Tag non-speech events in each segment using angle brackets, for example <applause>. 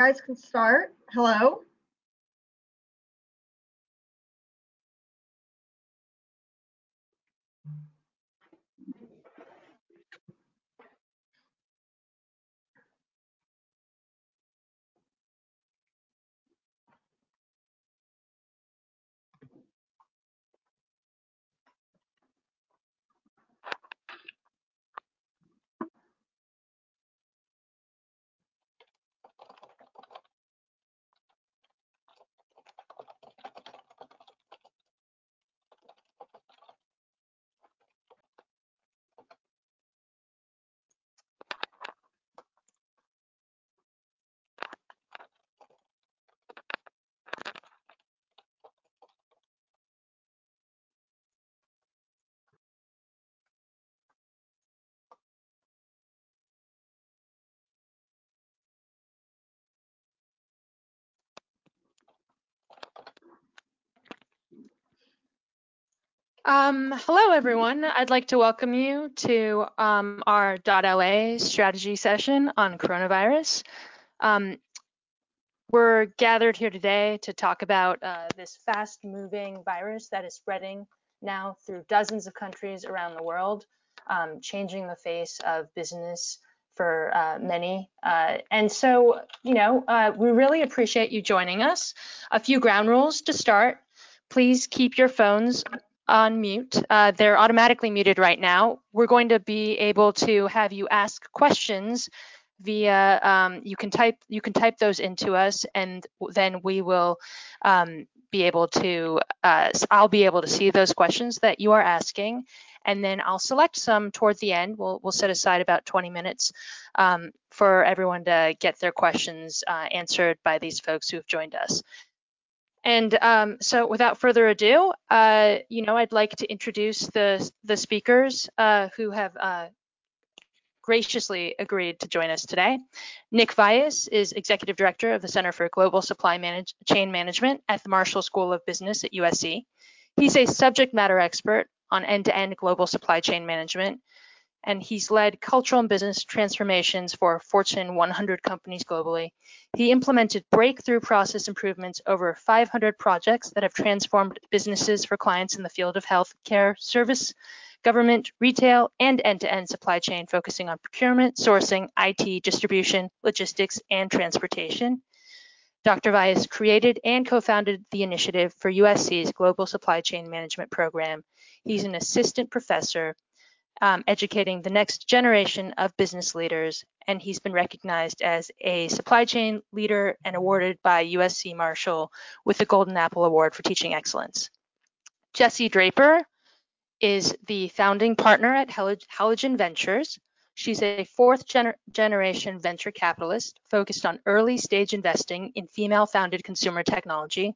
guys can start. Hello. Um, hello, everyone. I'd like to welcome you to um, our .LA strategy session on coronavirus. Um, we're gathered here today to talk about uh, this fast-moving virus that is spreading now through dozens of countries around the world, um, changing the face of business for uh, many. Uh, and so, you know, uh, we really appreciate you joining us. A few ground rules to start. Please keep your phones on mute. Uh, they're automatically muted right now. We're going to be able to have you ask questions via um, you can type you can type those into us and then we will um, be able to uh, I'll be able to see those questions that you are asking and then I'll select some toward the end. We'll we'll set aside about 20 minutes um, for everyone to get their questions uh, answered by these folks who have joined us. And um, so without further ado, uh, you know, I'd like to introduce the, the speakers uh, who have uh, graciously agreed to join us today. Nick Vyas is Executive Director of the Center for Global Supply Manage Chain Management at the Marshall School of Business at USC. He's a subject matter expert on end-to-end -end global supply chain management and he's led cultural and business transformations for Fortune 100 companies globally. He implemented breakthrough process improvements over 500 projects that have transformed businesses for clients in the field of healthcare service, government, retail, and end-to-end supply chain, focusing on procurement, sourcing, IT, distribution, logistics, and transportation. Dr. Vyas created and co-founded the initiative for USC's Global Supply Chain Management Program. He's an assistant professor um, educating the next generation of business leaders, and he's been recognized as a supply chain leader and awarded by USC Marshall with the Golden Apple Award for Teaching Excellence. Jesse Draper is the founding partner at Halogen Ventures. She's a fourth gener generation venture capitalist focused on early stage investing in female founded consumer technology.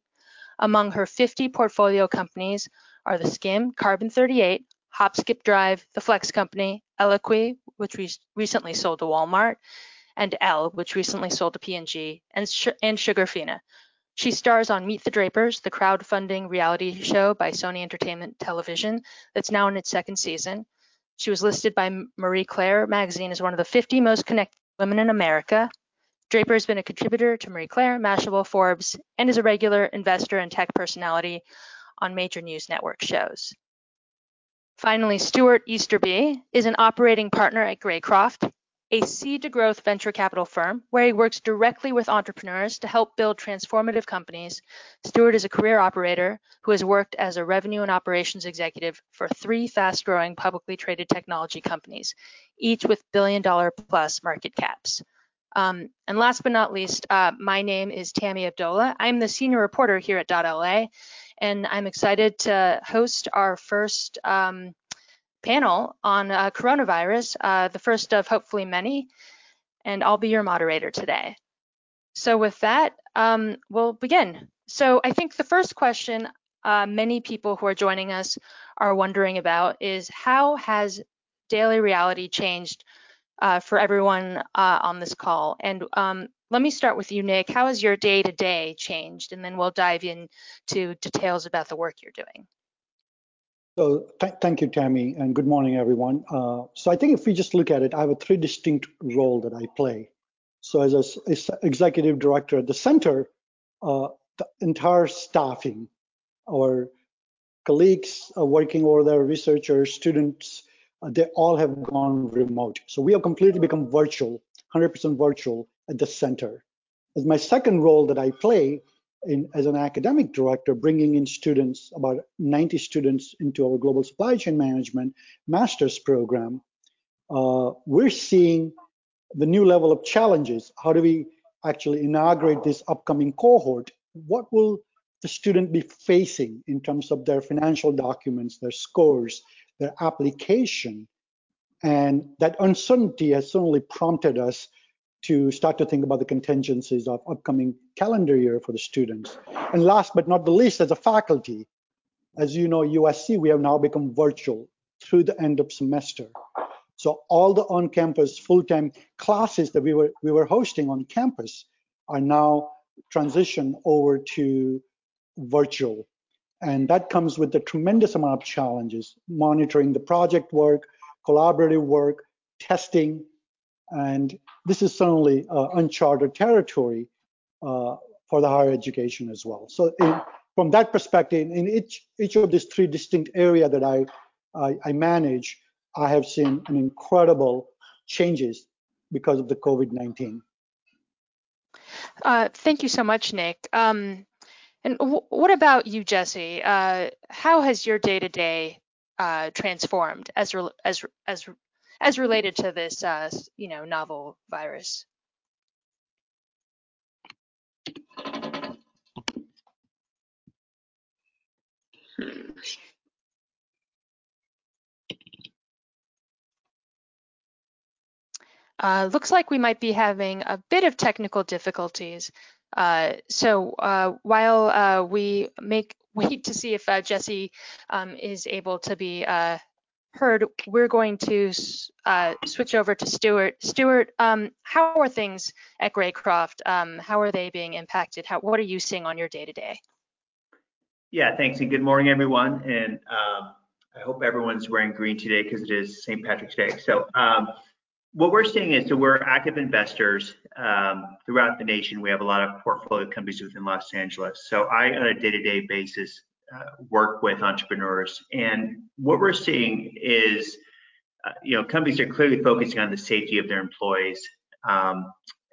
Among her 50 portfolio companies are theSkimm, Carbon 38, Hop Skip Drive, The Flex Company, Eloquii, which we recently sold to Walmart, and Elle, which recently sold to P&G, and, and Sugarfina. She stars on Meet the Drapers, the crowdfunding reality show by Sony Entertainment Television that's now in its second season. She was listed by Marie Claire magazine as one of the 50 most connected women in America. Draper has been a contributor to Marie Claire, Mashable, Forbes, and is a regular investor and tech personality on major news network shows. Finally, Stewart Easterby is an operating partner at Greycroft, a seed to growth venture capital firm where he works directly with entrepreneurs to help build transformative companies. Stewart is a career operator who has worked as a revenue and operations executive for three fast growing publicly traded technology companies, each with billion dollar plus market caps. Um, and last but not least, uh, my name is Tami Abdollah. I'm the senior reporter here at .la, and I'm excited to host our first um, panel on uh, coronavirus, uh, the first of hopefully many, and I'll be your moderator today. So with that, um, we'll begin. So I think the first question uh, many people who are joining us are wondering about is how has daily reality changed uh, for everyone uh, on this call? And um, let me start with you, Nick. How has your day to day changed? And then we'll dive into details about the work you're doing. So th thank you, Tami, and good morning, everyone. Uh, so I think if we just look at it, I have a three distinct role that I play. So as an executive director at the center, uh, the entire staffing, our colleagues uh, working over there, researchers, students, uh, they all have gone remote. So we have completely become virtual, 100% virtual at the center. As my second role that I play in, as an academic director, bringing in students, about 90 students into our global supply chain management master's program, uh, we're seeing the new level of challenges. How do we actually inaugurate this upcoming cohort? What will the student be facing in terms of their financial documents, their scores, their application? And that uncertainty has certainly prompted us to start to think about the contingencies of upcoming calendar year for the students. And last but not the least, as a faculty, as you know, USC, we have now become virtual through the end of semester. So all the on-campus full-time classes that we were we were hosting on campus are now transitioned over to virtual. And that comes with a tremendous amount of challenges, monitoring the project work, collaborative work, testing, and this is certainly uh, uncharted territory uh, for the higher education as well. So in, from that perspective, in each each of these three distinct area that I, I, I manage, I have seen an incredible changes because of the COVID-19. Uh, thank you so much, Nick. Um, and what about you, Jesse? Uh, how has your day-to-day uh, transformed as as as as related to this, uh, you know, novel virus? Uh, looks like we might be having a bit of technical difficulties. Uh, so uh, while uh, we make <laughs> wait to see if uh, Jesse um, is able to be uh, heard, we're going to uh, switch over to Stewart. Stewart, um, how are things at Greycroft? Um, how are they being impacted? How, what are you seeing on your day to day? Yeah, thanks, and good morning, everyone. And um, I hope everyone's wearing green today because it is St. Patrick's Day. So um, what we're seeing is so we're active investors um, throughout the nation. We have a lot of portfolio companies within Los Angeles. So I, on a day-to-day basis, uh, work with entrepreneurs. And what we're seeing is, uh, you know, companies are clearly focusing on the safety of their employees. Um,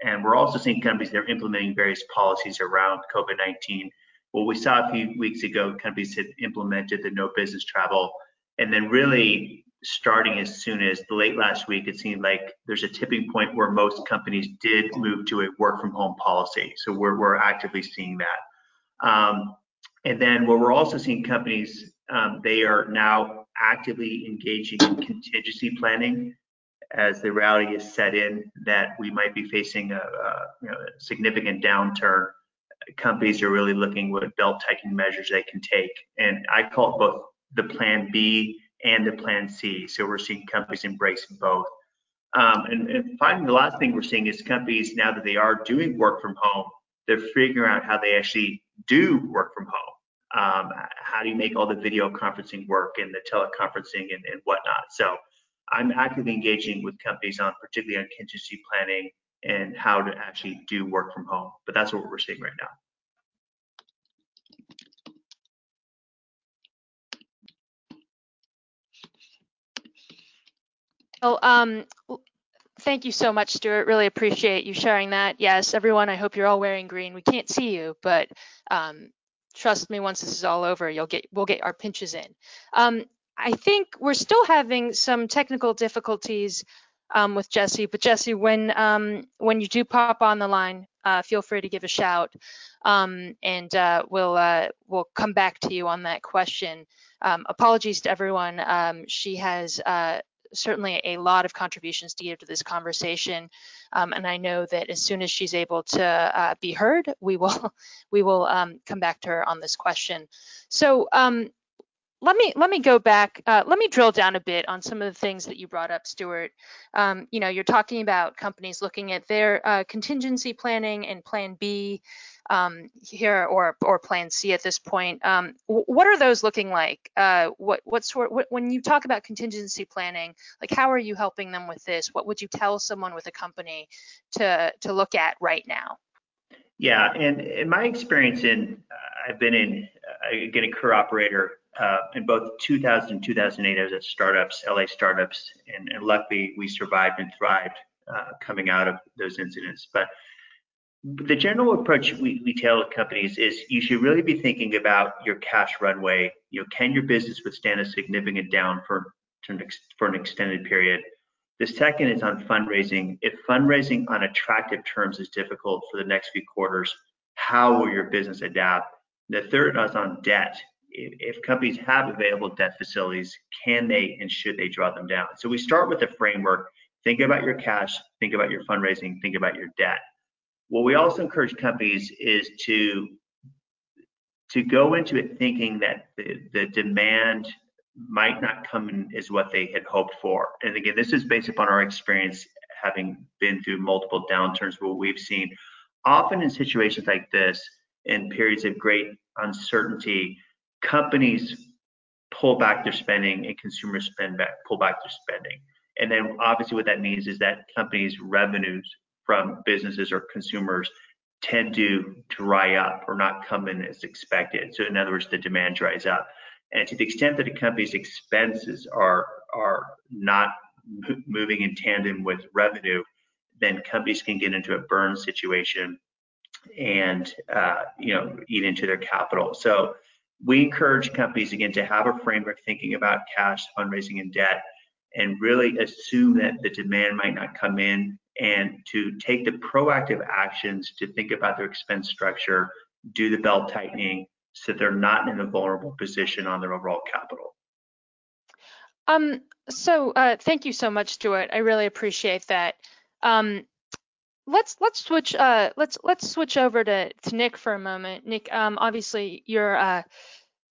and we're also seeing companies that are implementing various policies around COVID-19. What we saw a few weeks ago, companies had implemented the no business travel. And then really starting as soon as late last week, it seemed like there's a tipping point where most companies did move to a work from home policy. So we're, we're actively seeing that. Um, and then what we're also seeing companies, um, they are now actively engaging in contingency planning as the reality is set in that we might be facing a, a, you know, significant downturn. Companies are really looking what belt tightening measures they can take. And I call it both the plan B and the plan C. So we're seeing companies embracing both. Um, and, and finally, the last thing we're seeing is companies now that they are doing work from home, they're figuring out how they actually do work from home. Um, how do you make all the video conferencing work and the teleconferencing and, and whatnot? So I'm actively engaging with companies on particularly on contingency planning and how to actually do work from home. But that's what we're seeing right now. Well, um, Thank you so much, Stewart. Really appreciate you sharing that. Yes, everyone, I hope you're all wearing green. We can't see you, but um, trust me, once this is all over, you'll get we'll get our pinches in. Um, I think we're still having some technical difficulties um, with Jesse, but Jesse, when um, when you do pop on the line, uh, feel free to give a shout, um, and uh, we'll uh, we'll come back to you on that question. Um, apologies to everyone. Um, she has uh, certainly a lot of contributions to give to this conversation. Um, and I know that as soon as she's able to uh, be heard, we will <laughs> we will um, come back to her on this question. So um, let me let me go back. Uh, let me drill down a bit on some of the things that you brought up, Stewart. Um, you know, you're talking about companies looking at their uh, contingency planning and Plan B. um, here or or Plan C at this point. Um, what are those looking like? Uh, what what sort what, when you talk about contingency planning, like how are you helping them with this? What would you tell someone with a company to to look at right now? Yeah, and in my experience in, uh, I've been in, uh, again, a career operator uh, in both 2000 and 2008. I was at startups, LA startups, and, and luckily we survived and thrived uh, coming out of those incidents. But the general approach we, we tell companies is you should really be thinking about your cash runway. You know, can your business withstand a significant down for, for an extended period? The second is on fundraising. If fundraising on attractive terms is difficult for the next few quarters, how will your business adapt? The third is on debt. If, if companies have available debt facilities, can they and should they draw them down? So we start with the framework. Think about your cash, think about your fundraising, think about your debt. What we also encourage companies is to to go into it thinking that the, the demand might not come in as what they had hoped for. And again, this is based upon our experience having been through multiple downturns, what we've seen. Often in situations like this, in periods of great uncertainty, companies pull back their spending and consumers spend back, pull back their spending. And then obviously what that means is that companies' revenues from businesses or consumers tend to dry up or not come in as expected. So in other words, the demand dries up. And to the extent that a company's expenses are are not moving in tandem with revenue, then companies can get into a burn situation and uh, you know eat into their capital. So we encourage companies again to have a framework thinking about cash, fundraising, and debt, and really assume that the demand might not come in, and to take the proactive actions to think about their expense structure, do the belt tightening, so they're not in a vulnerable position on their overall capital. Um, so uh, thank you so much, Stewart. I really appreciate that. Um, let's let's switch uh, let's let's switch over to, to Nick for a moment. Nick, um, obviously your uh,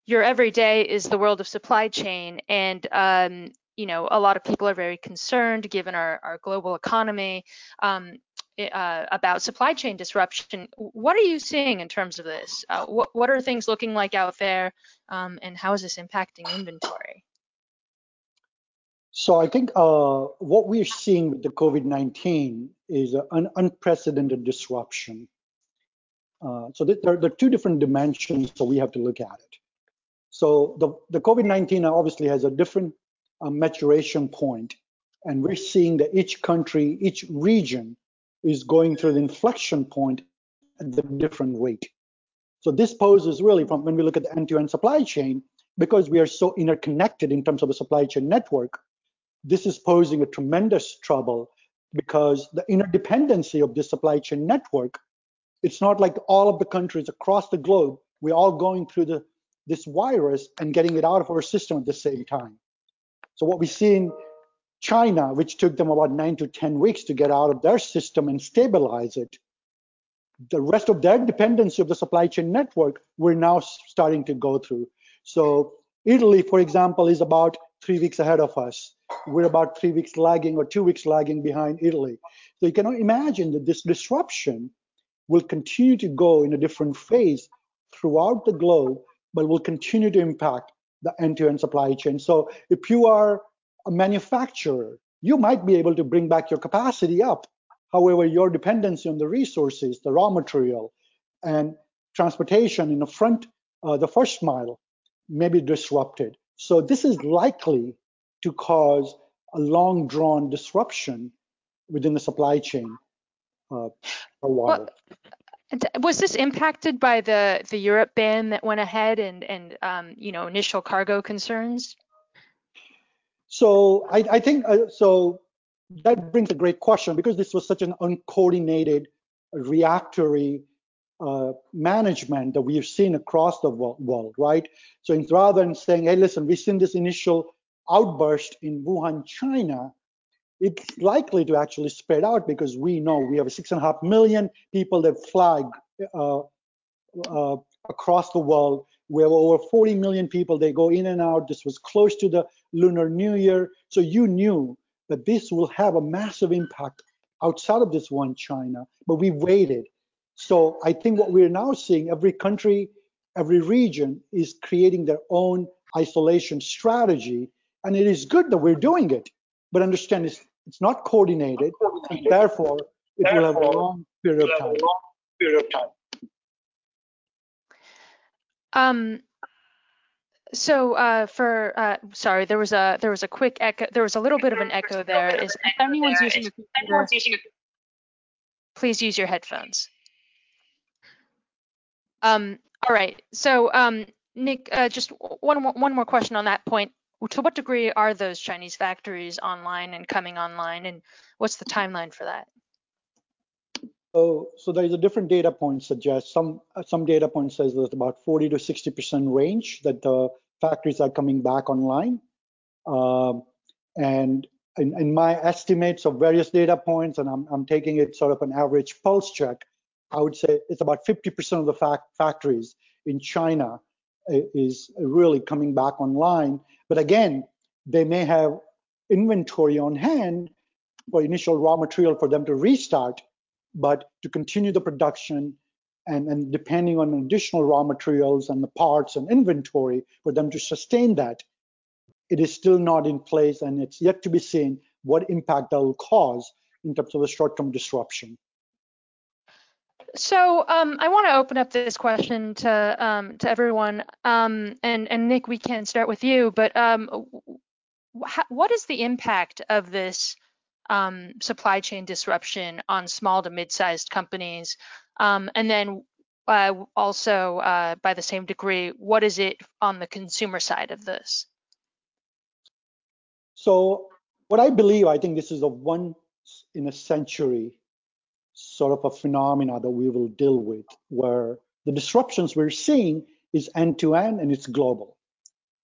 your everyday is the world of supply chain, and um, you know a lot of people are very concerned given our, our global economy um, uh, about supply chain disruption. What are you seeing in terms of this? Uh, what, what are things looking like out there, um, and how is this impacting inventory? So I think uh, what we're seeing with the COVID-19 is an unprecedented disruption. Uh, so there, there, are two different dimensions, so we have to look at it. So the, the COVID-19 obviously has a different maturation point, and we're seeing that each country, each region is going through the inflection point at the different rate. So this poses really from when we look at the end-to-end supply chain, because we are so interconnected in terms of the supply chain network, this is posing a tremendous trouble because the interdependency of the supply chain network, it's not like all of the countries across the globe, we're all going through the, this virus and getting it out of our system at the same time. So what we see in China, which took them about nine to 10 weeks to get out of their system and stabilize it, the rest of their dependency of the supply chain network, we're now starting to go through. So Italy, for example, is about three weeks ahead of us. We're about three weeks lagging or two weeks lagging behind Italy. So you can imagine that this disruption will continue to go in a different phase throughout the globe, but will continue to impact the end-to-end supply chain. So if you are a manufacturer, you might be able to bring back your capacity up. However, your dependency on the resources, the raw material, and transportation in the front, uh, the first mile, may be disrupted. So this is likely to cause a long drawn disruption within the supply chain uh, for a while. Well, was this impacted by the the Europe ban that went ahead and and um, you know initial cargo concerns? So I, I think uh, so that brings a great question because this was such an uncoordinated, reactory uh, management that we've seen across the world, right? So rather than saying, hey, listen, we've seen this initial outburst in Wuhan, China, it's likely to actually spread out because we know we have six and a half million people that fly uh, uh, across the world we have over 40 million people. They go in and out. This was close to the Lunar New Year. So you knew that this will have a massive impact outside of this one China, but we waited. So I think what we're now seeing, every country, every region is creating their own isolation strategy. And it is good that we're doing it, but understand it's, it's not coordinated, and therefore it will have a long period of time. Period of time. Um, so uh, for uh, sorry, there was a there was a quick echo. There was a little bit of an echo there. Is if anyone's using a computer, please use your headphones. Um, all right. So um, Nick, uh, just one one more question on that point. To what degree are those Chinese factories online and coming online, and what's the timeline for that? So, so there is a different data point suggests some some data point says that about 40 to 60 percent range that the factories are coming back online, um, and in, in, my estimates of various data points, and I'm, I'm taking it sort of an average pulse check, I would say it's about 50 percent of the fact factories in China is really coming back online. But again, they may have inventory on hand for initial raw material for them to restart but to continue the production and, and depending on additional raw materials and the parts and inventory for them to sustain that, it is still not in place and it's yet to be seen what impact that will cause in terms of a short-term disruption. So um, I want to open up this question to um, to everyone, um, and and Nick, we can start with you. But um, what is the impact of this um, supply chain disruption on small to mid-sized companies? Um, and then uh, also, uh, by the same degree, what is it on the consumer side of this? So what I believe, I think this is a once in a century sort of a phenomena that we will deal with, where the disruptions we're seeing is end to end and it's global.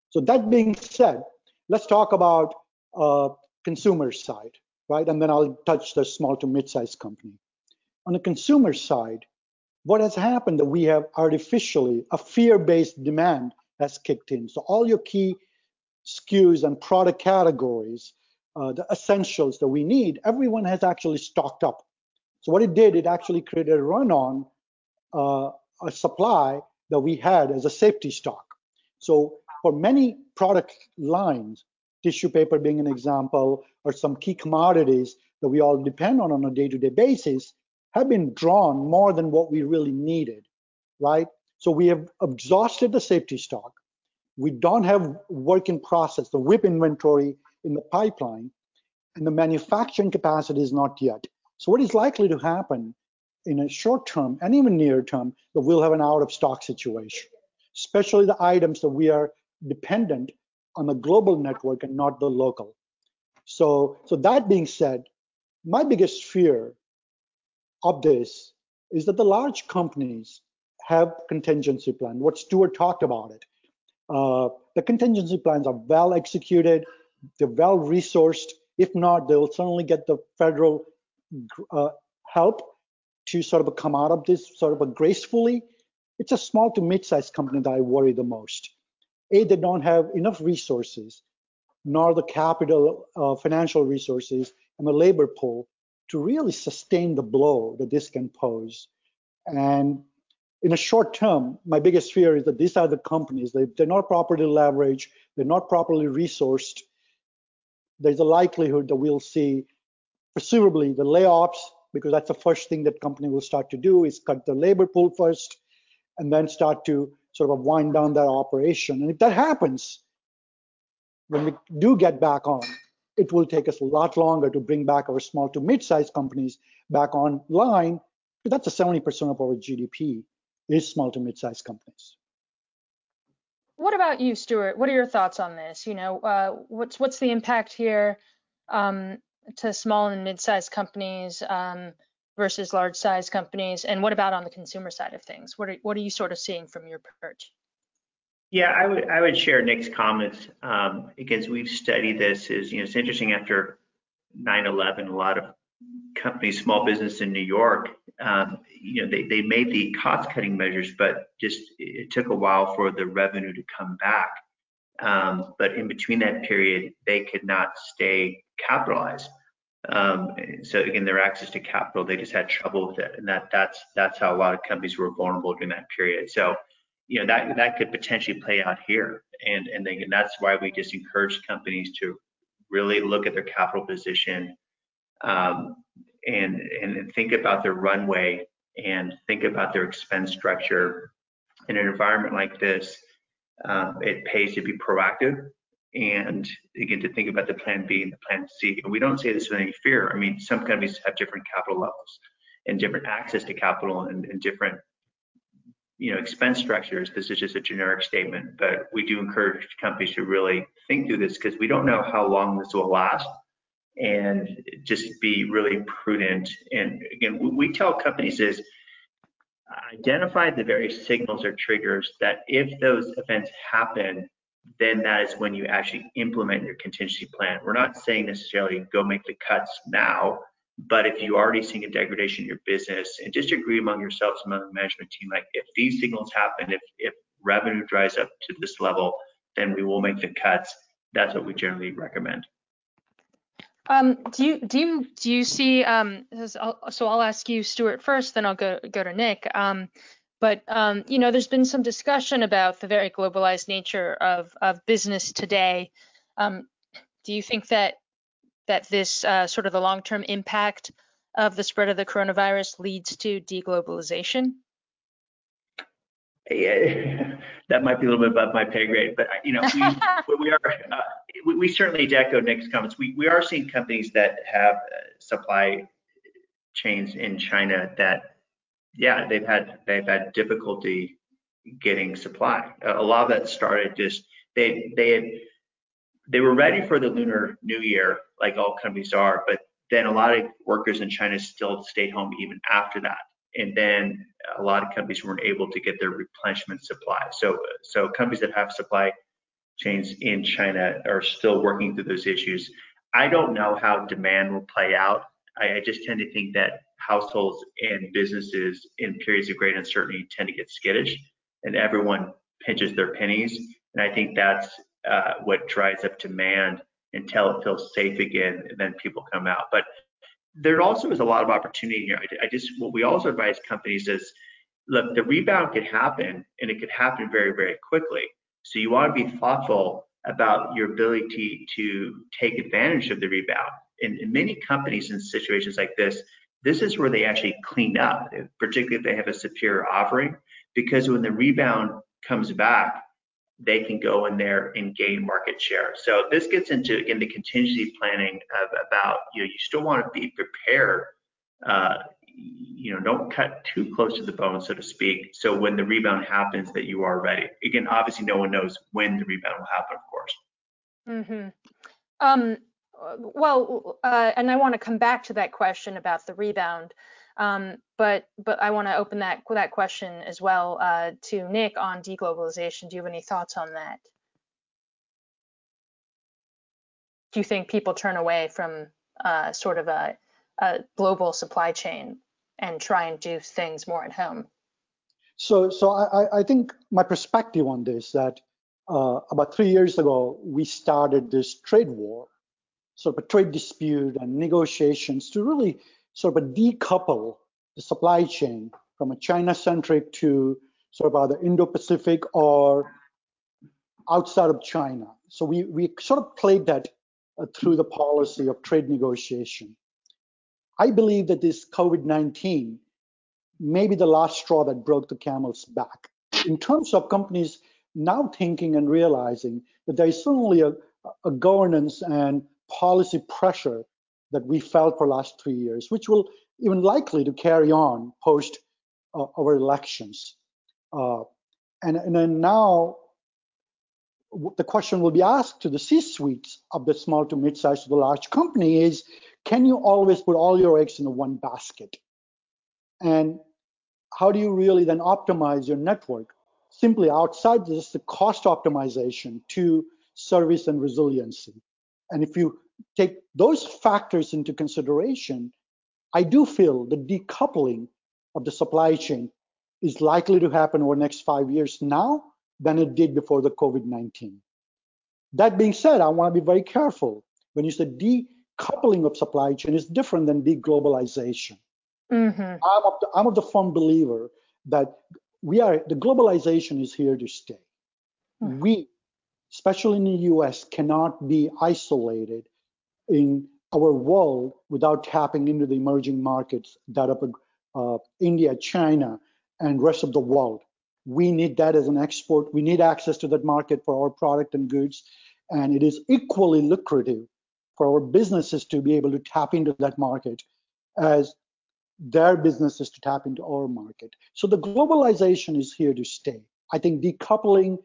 So that being said, let's talk about uh, consumer side right? And then I'll touch the small to mid-sized company. On the consumer side, what has happened that we have artificially a fear-based demand has kicked in. So all your key SKUs and product categories, uh, the essentials that we need, everyone has actually stocked up. So what it did, it actually created a run on uh, a supply that we had as a safety stock. So for many product lines, tissue paper being an example, or some key commodities that we all depend on on a day-to-day basis, have been drawn more than what we really needed, right? So we have exhausted the safety stock. We don't have work in process, the WIP inventory in the pipeline, and the manufacturing capacity is not yet. So what is likely to happen in a short term and even near term that we'll have an out of stock situation, especially the items that we are dependent on the global network and not the local. So, so that being said, my biggest fear of this is that the large companies have contingency plan. What Stewart talked about it. Uh, the contingency plans are well executed, they're well resourced. If not, they'll certainly get the federal uh, help to sort of come out of this sort of gracefully. It's a small to mid-sized company that I worry the most. A, they don't have enough resources, nor the capital, uh, financial resources, and the labor pool to really sustain the blow that this can pose. And in a short term, my biggest fear is that these are the companies, they, they're not properly leveraged, they're not properly resourced. There's a likelihood that we'll see, presumably, the layoffs, because that's the first thing that company will start to do is cut the labor pool first, and then start to sort of wind down that operation. And if that happens, when we do get back on, it will take us a lot longer to bring back our small to mid-sized companies back online. That's a 70% of our GDP is small to mid-sized companies. What about you, Stewart? What are your thoughts on this? You know, uh, what's what's the impact here um, to small and mid-sized companies? Um, versus large-sized companies? And what about on the consumer side of things? What are, what are you sort of seeing from your perch? Yeah, I would I would share Nick's comments um, because we've studied this. Is you know it's interesting after 9/11, a lot of companies, small business in New York, um, you know they they made the cost cutting measures, but just it took a while for the revenue to come back. Um, but in between that period, they could not stay capitalized. Um, so again, their access to capital, they just had trouble with it, and that that's that's how a lot of companies were vulnerable during that period. So, you know, that that could potentially play out here, and and then, and that's why we just encourage companies to really look at their capital position, um, and and think about their runway and think about their expense structure. In an environment like this, um, it pays to be proactive and again to think about the plan B and the plan C. And we don't say this with any fear. I mean, some companies have different capital levels and different access to capital and, and different you know expense structures. This is just a generic statement, but we do encourage companies to really think through this because we don't know how long this will last and just be really prudent. And again, we tell companies is identify the various signals or triggers that if those events happen, then that is when you actually implement your contingency plan. We're not saying necessarily go make the cuts now, but if you are already seeing a degradation in your business and just agree among yourselves, among the management team, like if these signals happen, if, if revenue dries up to this level, then we will make the cuts. That's what we generally recommend. Um, do you do you do you see? Um, so I'll ask you, Stewart, first, then I'll go go to Nick. Um, but um, you know, there's been some discussion about the very globalized nature of of business today. Um, do you think that that this uh, sort of the long-term impact of the spread of the coronavirus leads to deglobalization? Yeah, <laughs> that might be a little bit above my pay grade, but you know, we, <laughs> we are uh, we, we, certainly echo Nick's comments. We we are seeing companies that have uh, supply chains in China that yeah, they've had they've had difficulty getting supply. A lot of that started just they they had, they were ready for the Lunar New Year, like all companies are, but then a lot of workers in China still stayed home even after that. And then a lot of companies weren't able to get their replenishment supply. So so companies that have supply chains in China are still working through those issues. I don't know how demand will play out. I, I just tend to think that households and businesses in periods of great uncertainty tend to get skittish and everyone pinches their pennies. And I think that's uh, what drives up demand until it feels safe again, and then people come out. But there also is a lot of opportunity here. I, I just what we also advise companies is, look, the rebound could happen, and it could happen very, very quickly. So you want to be thoughtful about your ability to take advantage of the rebound. In, in many companies in situations like this, this is where they actually clean up, particularly if they have a superior offering, because when the rebound comes back, they can go in there and gain market share. So this gets into again the contingency planning of about you know you still want to be prepared. Uh, you know, don't cut too close to the bone, so to speak. So when the rebound happens, that you are ready. Again, obviously, no one knows when the rebound will happen, of course. Mm-hmm. Um, well, uh, and I want to come back to that question about the rebound, um, but but I want to open that that question as well uh, to Nick on deglobalization. Do you have any thoughts on that? Do you think people turn away from uh, sort of a, a global supply chain and try and do things more at home? So, so I, I think my perspective on this that uh, about three years ago we started this trade war sort of a trade dispute and negotiations to really sort of decouple the supply chain from a China-centric to sort of either Indo-Pacific or outside of China. So we, we sort of played that uh, through the policy of trade negotiation. I believe that this COVID-19 may be the last straw that broke the camel's back. In terms of companies now thinking and realizing that there is certainly a, a governance and policy pressure that we felt for last three years, which will even likely to carry on post uh, our elections. Uh, and, and then now the question will be asked to the C-suites of the small to mid-sized to the large company is, can you always put all your eggs in one basket? And how do you really then optimize your network? Simply outside this, the cost optimization to service and resiliency. And if you take those factors into consideration, I do feel the decoupling of the supply chain is likely to happen over the next five years now than it did before the COVID-19. That being said, I want to be very careful. When you say decoupling of supply chain is different than deglobalization. Mm-hmm. I'm, of the, I'm of the firm believer that we are the globalization is here to stay. Mhm. We, especially in the U.S., cannot be isolated in our world without tapping into the emerging markets that are uh, India, China, and rest of the world. We need that as an export. We need access to that market for our product and goods, and it is equally lucrative for our businesses to be able to tap into that market as their businesses to tap into our market. So the globalization is here to stay. I think decoupling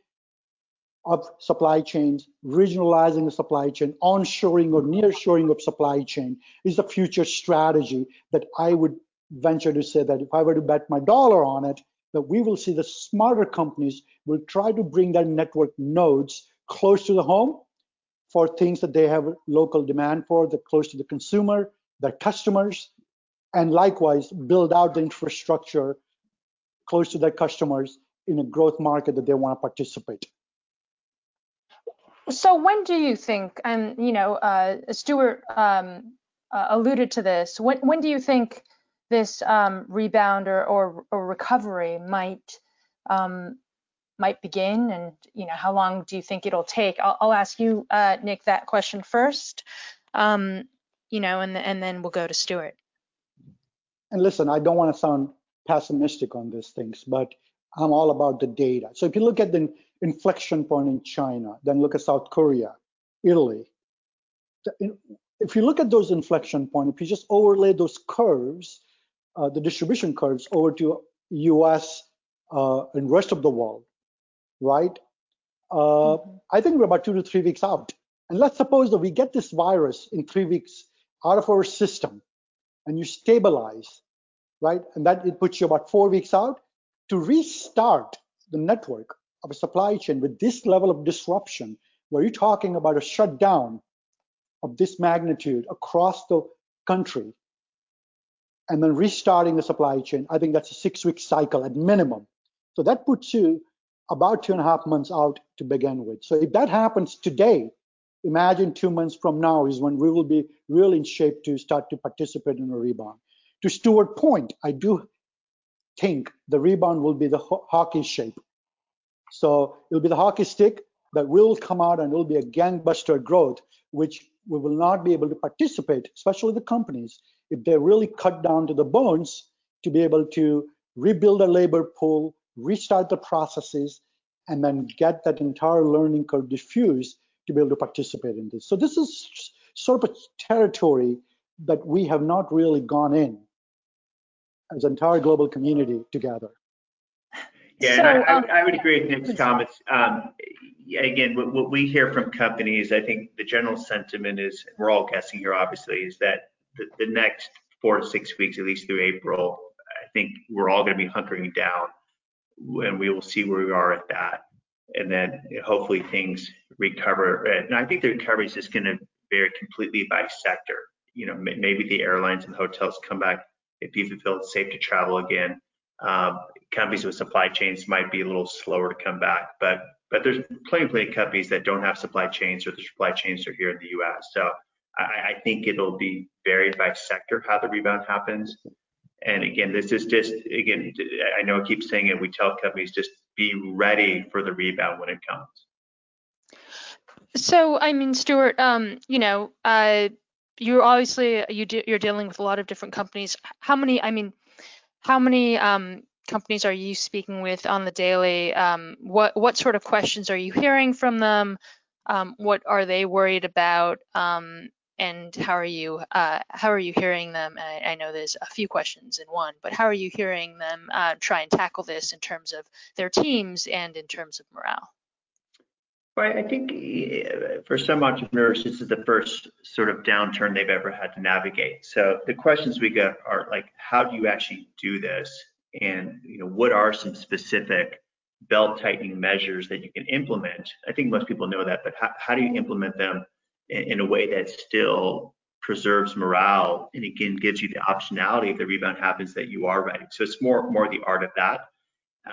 of supply chains, regionalizing the supply chain, onshoring or nearshoring of supply chain is the future strategy that I would venture to say that if I were to bet my dollar on it, that we will see the smarter companies will try to bring their network nodes close to the home for things that they have local demand for, that close to the consumer, their customers, and likewise build out the infrastructure close to their customers in a growth market that they want to participate. So when do you think, and you know, uh, Stewart um, uh, alluded to this, when, when do you think this um, rebound or, or, or, recovery might um, might begin, and you know, how long do you think it'll take? I'll, I'll ask you, uh, Nick, that question first, um, you know, and and then we'll go to Stewart. And listen, I don't want to sound pessimistic on these things, but I'm all about the data. So if you look at the inflection point in China, then look at South Korea, Italy. If you look at those inflection points, if you just overlay those curves, uh, the distribution curves over to US uh, and rest of the world, right? Uh, mm-hmm. I think we're about two to three weeks out. And let's suppose that we get this virus in three weeks out of our system and you stabilize, right? And that it puts you about four weeks out to restart the network of a supply chain with this level of disruption, where you're talking about a shutdown of this magnitude across the country, and then restarting the supply chain, I think that's a six week cycle at minimum. So that puts you about two and a half months out to begin with. So if that happens today, imagine two months from now is when we will be really in shape to start to participate in a rebound. To Stewart point, I do think the rebound will be the ho hockey shape. So it'll be the hockey stick that will come out and it'll be a gangbuster growth, which we will not be able to participate, especially the companies, if they really cut down to the bones to be able to rebuild a labor pool, restart the processes, and then get that entire learning curve diffused to be able to participate in this. So this is sort of a territory that we have not really gone in as an entire global community together. Yeah, so, and I, um, I, would agree with Nick's comments. Um, again, what, what, we hear from companies, I think the general sentiment is, we're all guessing here, obviously, is that the, the next four to six weeks, at least through April, I think we're all going to be hunkering down, and we will see where we are at that, and then hopefully things recover. And I think the recovery is just going to vary completely by sector. You know, maybe the airlines and the hotels come back if people feel it's safe to travel again. Um, companies with supply chains might be a little slower to come back, but there's plenty, of companies that don't have supply chains or the supply chains are here in the U.S. So I, think it'll be varied by sector how the rebound happens. And again, this is just again, I know I keep saying it. We tell companies just be ready for the rebound when it comes. So I mean, Stewart, um, you know, uh, you're obviously you're dealing with a lot of different companies. How many? I mean, how many um, companies are you speaking with on the daily? Um, what what sort of questions are you hearing from them? Um, what are they worried about? Um, and how are you uh, how are you hearing them? I, I, know there's a few questions in one, but how are you hearing them uh, try and tackle this in terms of their teams and in terms of morale? Right. I think uh, for some entrepreneurs, this is the first sort of downturn they've ever had to navigate. So the questions we get are like, how do you actually do this? And you know, what are some specific belt tightening measures that you can implement? I think most people know that, but how, how do you implement them in, in a way that still preserves morale and again gives you the optionality if the rebound happens that you are ready. So it's more more the art of that.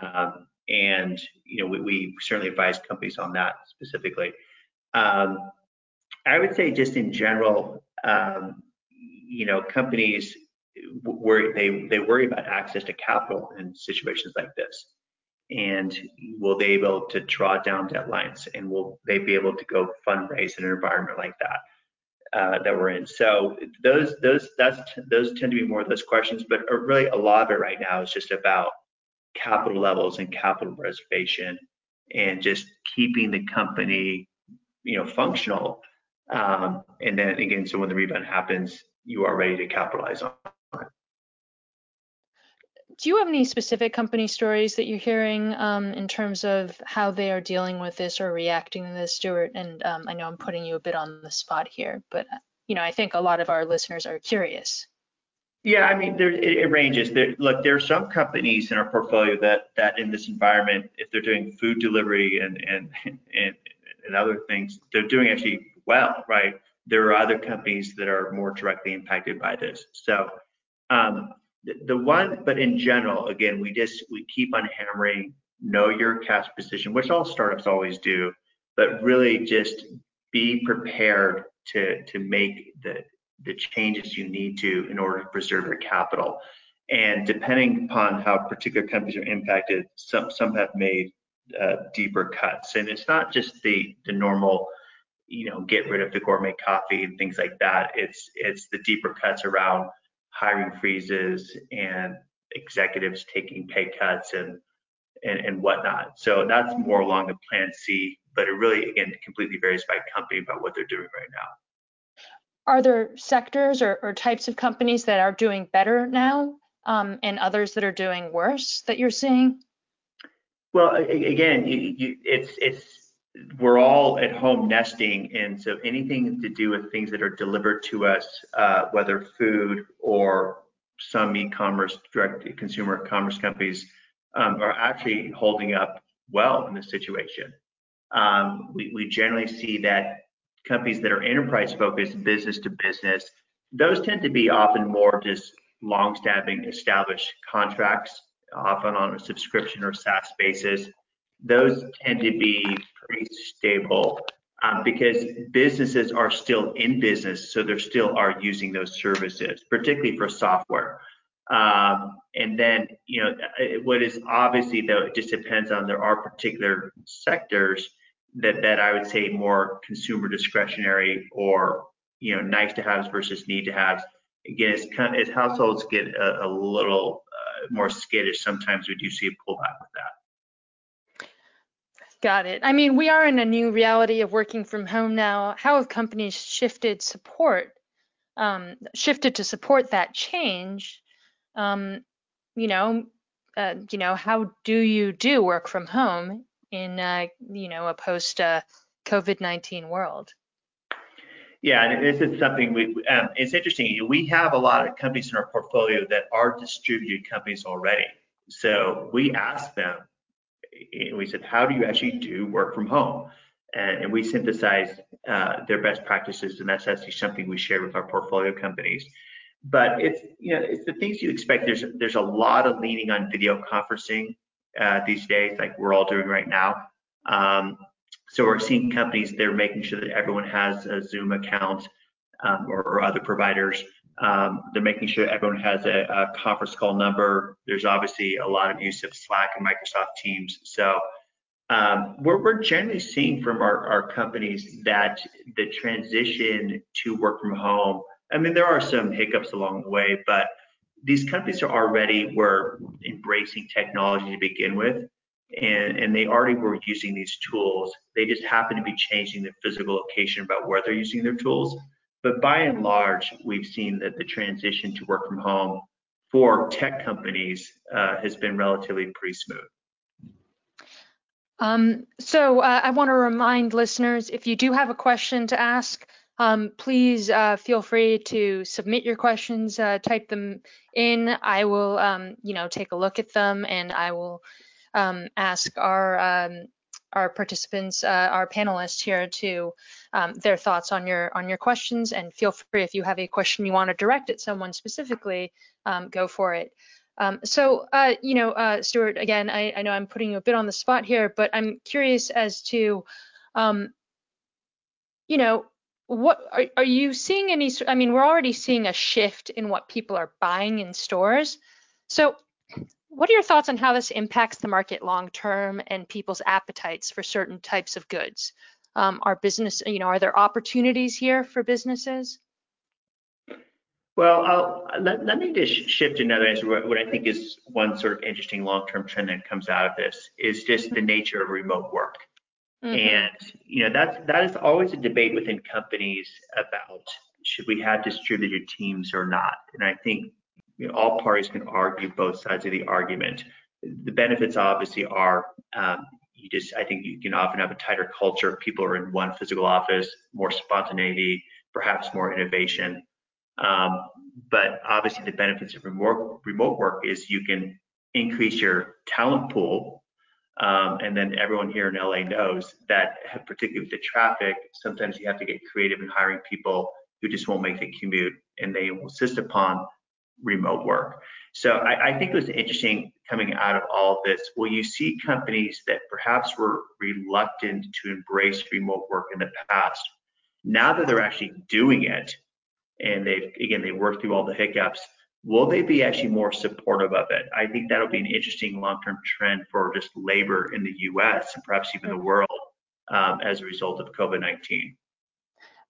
Um, and you know we, we, certainly advise companies on that specifically. Um, I would say just in general, um, you know, companies worry they they worry about access to capital in situations like this, and will they be able to draw down deadlines, and will they be able to go fundraise in an environment like that? Uh, that we're in. So those those that's those tend to be more of those questions, but really a lot of it right now is just about capital levels and capital reservation and just keeping the company you know functional. Um, and then again so when the rebound happens you are ready to capitalize on it. Do you have any specific company stories that you're hearing um, in terms of how they are dealing with this or reacting to this Stewart? And um, i know i'm putting you a bit on the spot here but you know i think a lot of our listeners are curious yeah, I mean, there, it, it ranges. There, look, there are some companies in our portfolio that that in this environment, if they're doing food delivery and and and, and other things, they're doing actually well, right? There are other companies that are more directly impacted by this. So, um, the, the one, but in general, again, we just we keep on hammering know your cash position, which all startups always do, but really just be prepared to to make the the changes you need to in order to preserve your capital. And depending upon how particular companies are impacted, some some have made uh, deeper cuts. And it's not just the the normal, you know, get rid of the gourmet coffee and things like that. It's it's the deeper cuts around hiring freezes and executives taking pay cuts and and, and whatnot. So that's more along the plan C, but it really again completely varies by company about what they're doing right now are there sectors or, or, types of companies that are doing better now um, and others that are doing worse that you're seeing? Well, again, you, you, it's it's we're all at home nesting, and so anything to do with things that are delivered to us, uh, whether food or some e-commerce, direct consumer commerce companies, um, are actually holding up well in this situation. Um, we, we generally see that companies that are enterprise focused, business to business, those tend to be often more just long-standing established contracts, often on a subscription or SaaS basis. Those tend to be pretty stable um, because businesses are still in business, so they still are using those services, particularly for software. Um, and then, you know, what is obviously though, it just depends on there are particular sectors that that I would say more consumer discretionary or you know nice to haves versus need to haves. Again, as, households get a, a little uh, more skittish, sometimes we do see a pullback with that. Got it. I mean, we are in a new reality of working from home now. How have companies shifted support, um, shifted to support that change? Um, you know, uh, you know, how do you do work from home in uh, you know a post uh, COVID-19 world. Yeah, and this is something we. Um, it's interesting. We have a lot of companies in our portfolio that are distributed companies already. So we asked them. and We said, "How do you actually do work from home?" And, and we synthesized uh, their best practices, and that's actually something we share with our portfolio companies. But it's you know it's the things you expect. There's there's a lot of leaning on video conferencing uh, these days, like we're all doing right now. Um, so we're seeing companies they're making sure that everyone has a Zoom account um, or, or, other providers. Um, they're making sure everyone has a, a, conference call number. There's obviously a lot of use of Slack and Microsoft Teams. So um, we're, we're generally seeing from our, our companies that the transition to work from home. I mean, there are some hiccups along the way, but these companies are already were embracing technology to begin with, and, and they already were using these tools. They just happen to be changing the physical location about where they're using their tools. But by and large, we've seen that the transition to work from home for tech companies uh, has been relatively pretty smooth. Um, so uh, I want to remind listeners, if you do have a question to ask, um, please uh, feel free to submit your questions, uh, type them in. I will, um, you know, take a look at them and I will um, ask our um, our participants, uh, our panelists here, to um, their thoughts on your on your questions. And feel free if you have a question you want to direct at someone specifically, um, go for it. so, uh, you know, uh, Stewart, again, I, I, know I'm putting you a bit on the spot here, but I'm curious as to, you know, what are, are you seeing any? I mean, we're already seeing a shift in what people are buying in stores. So, what are your thoughts on how this impacts the market long term and people's appetites for certain types of goods? Um, are business, you know, are there opportunities here for businesses? Well, I'll, let, let me just shift another answer. What, what I think is one sort of interesting long-term trend that comes out of this is just the nature of remote work. Mm-hmm. And you know that's that is always a debate within companies about should we have distributed teams or not. And I think you know, all parties can argue both sides of the argument. The benefits obviously are um, you just I think you can often have a tighter culture. People are in one physical office, more spontaneity, perhaps more innovation. Um, but obviously the benefits of remote remote work is you can increase your talent pool um, and then everyone here in LA knows that, particularly with the traffic, sometimes you have to get creative in hiring people who just won't make the commute and they will insist upon remote work. So I, I think it was interesting coming out of all of this. Well, you see companies that perhaps were reluctant to embrace remote work in the past. Now that they're actually doing it, and they've again they worked through all the hiccups, will they be actually more supportive of it? I think that'll be an interesting long-term trend for just labor in the U.S. and perhaps even the mm-hmm. world um, as a result of COVID-19.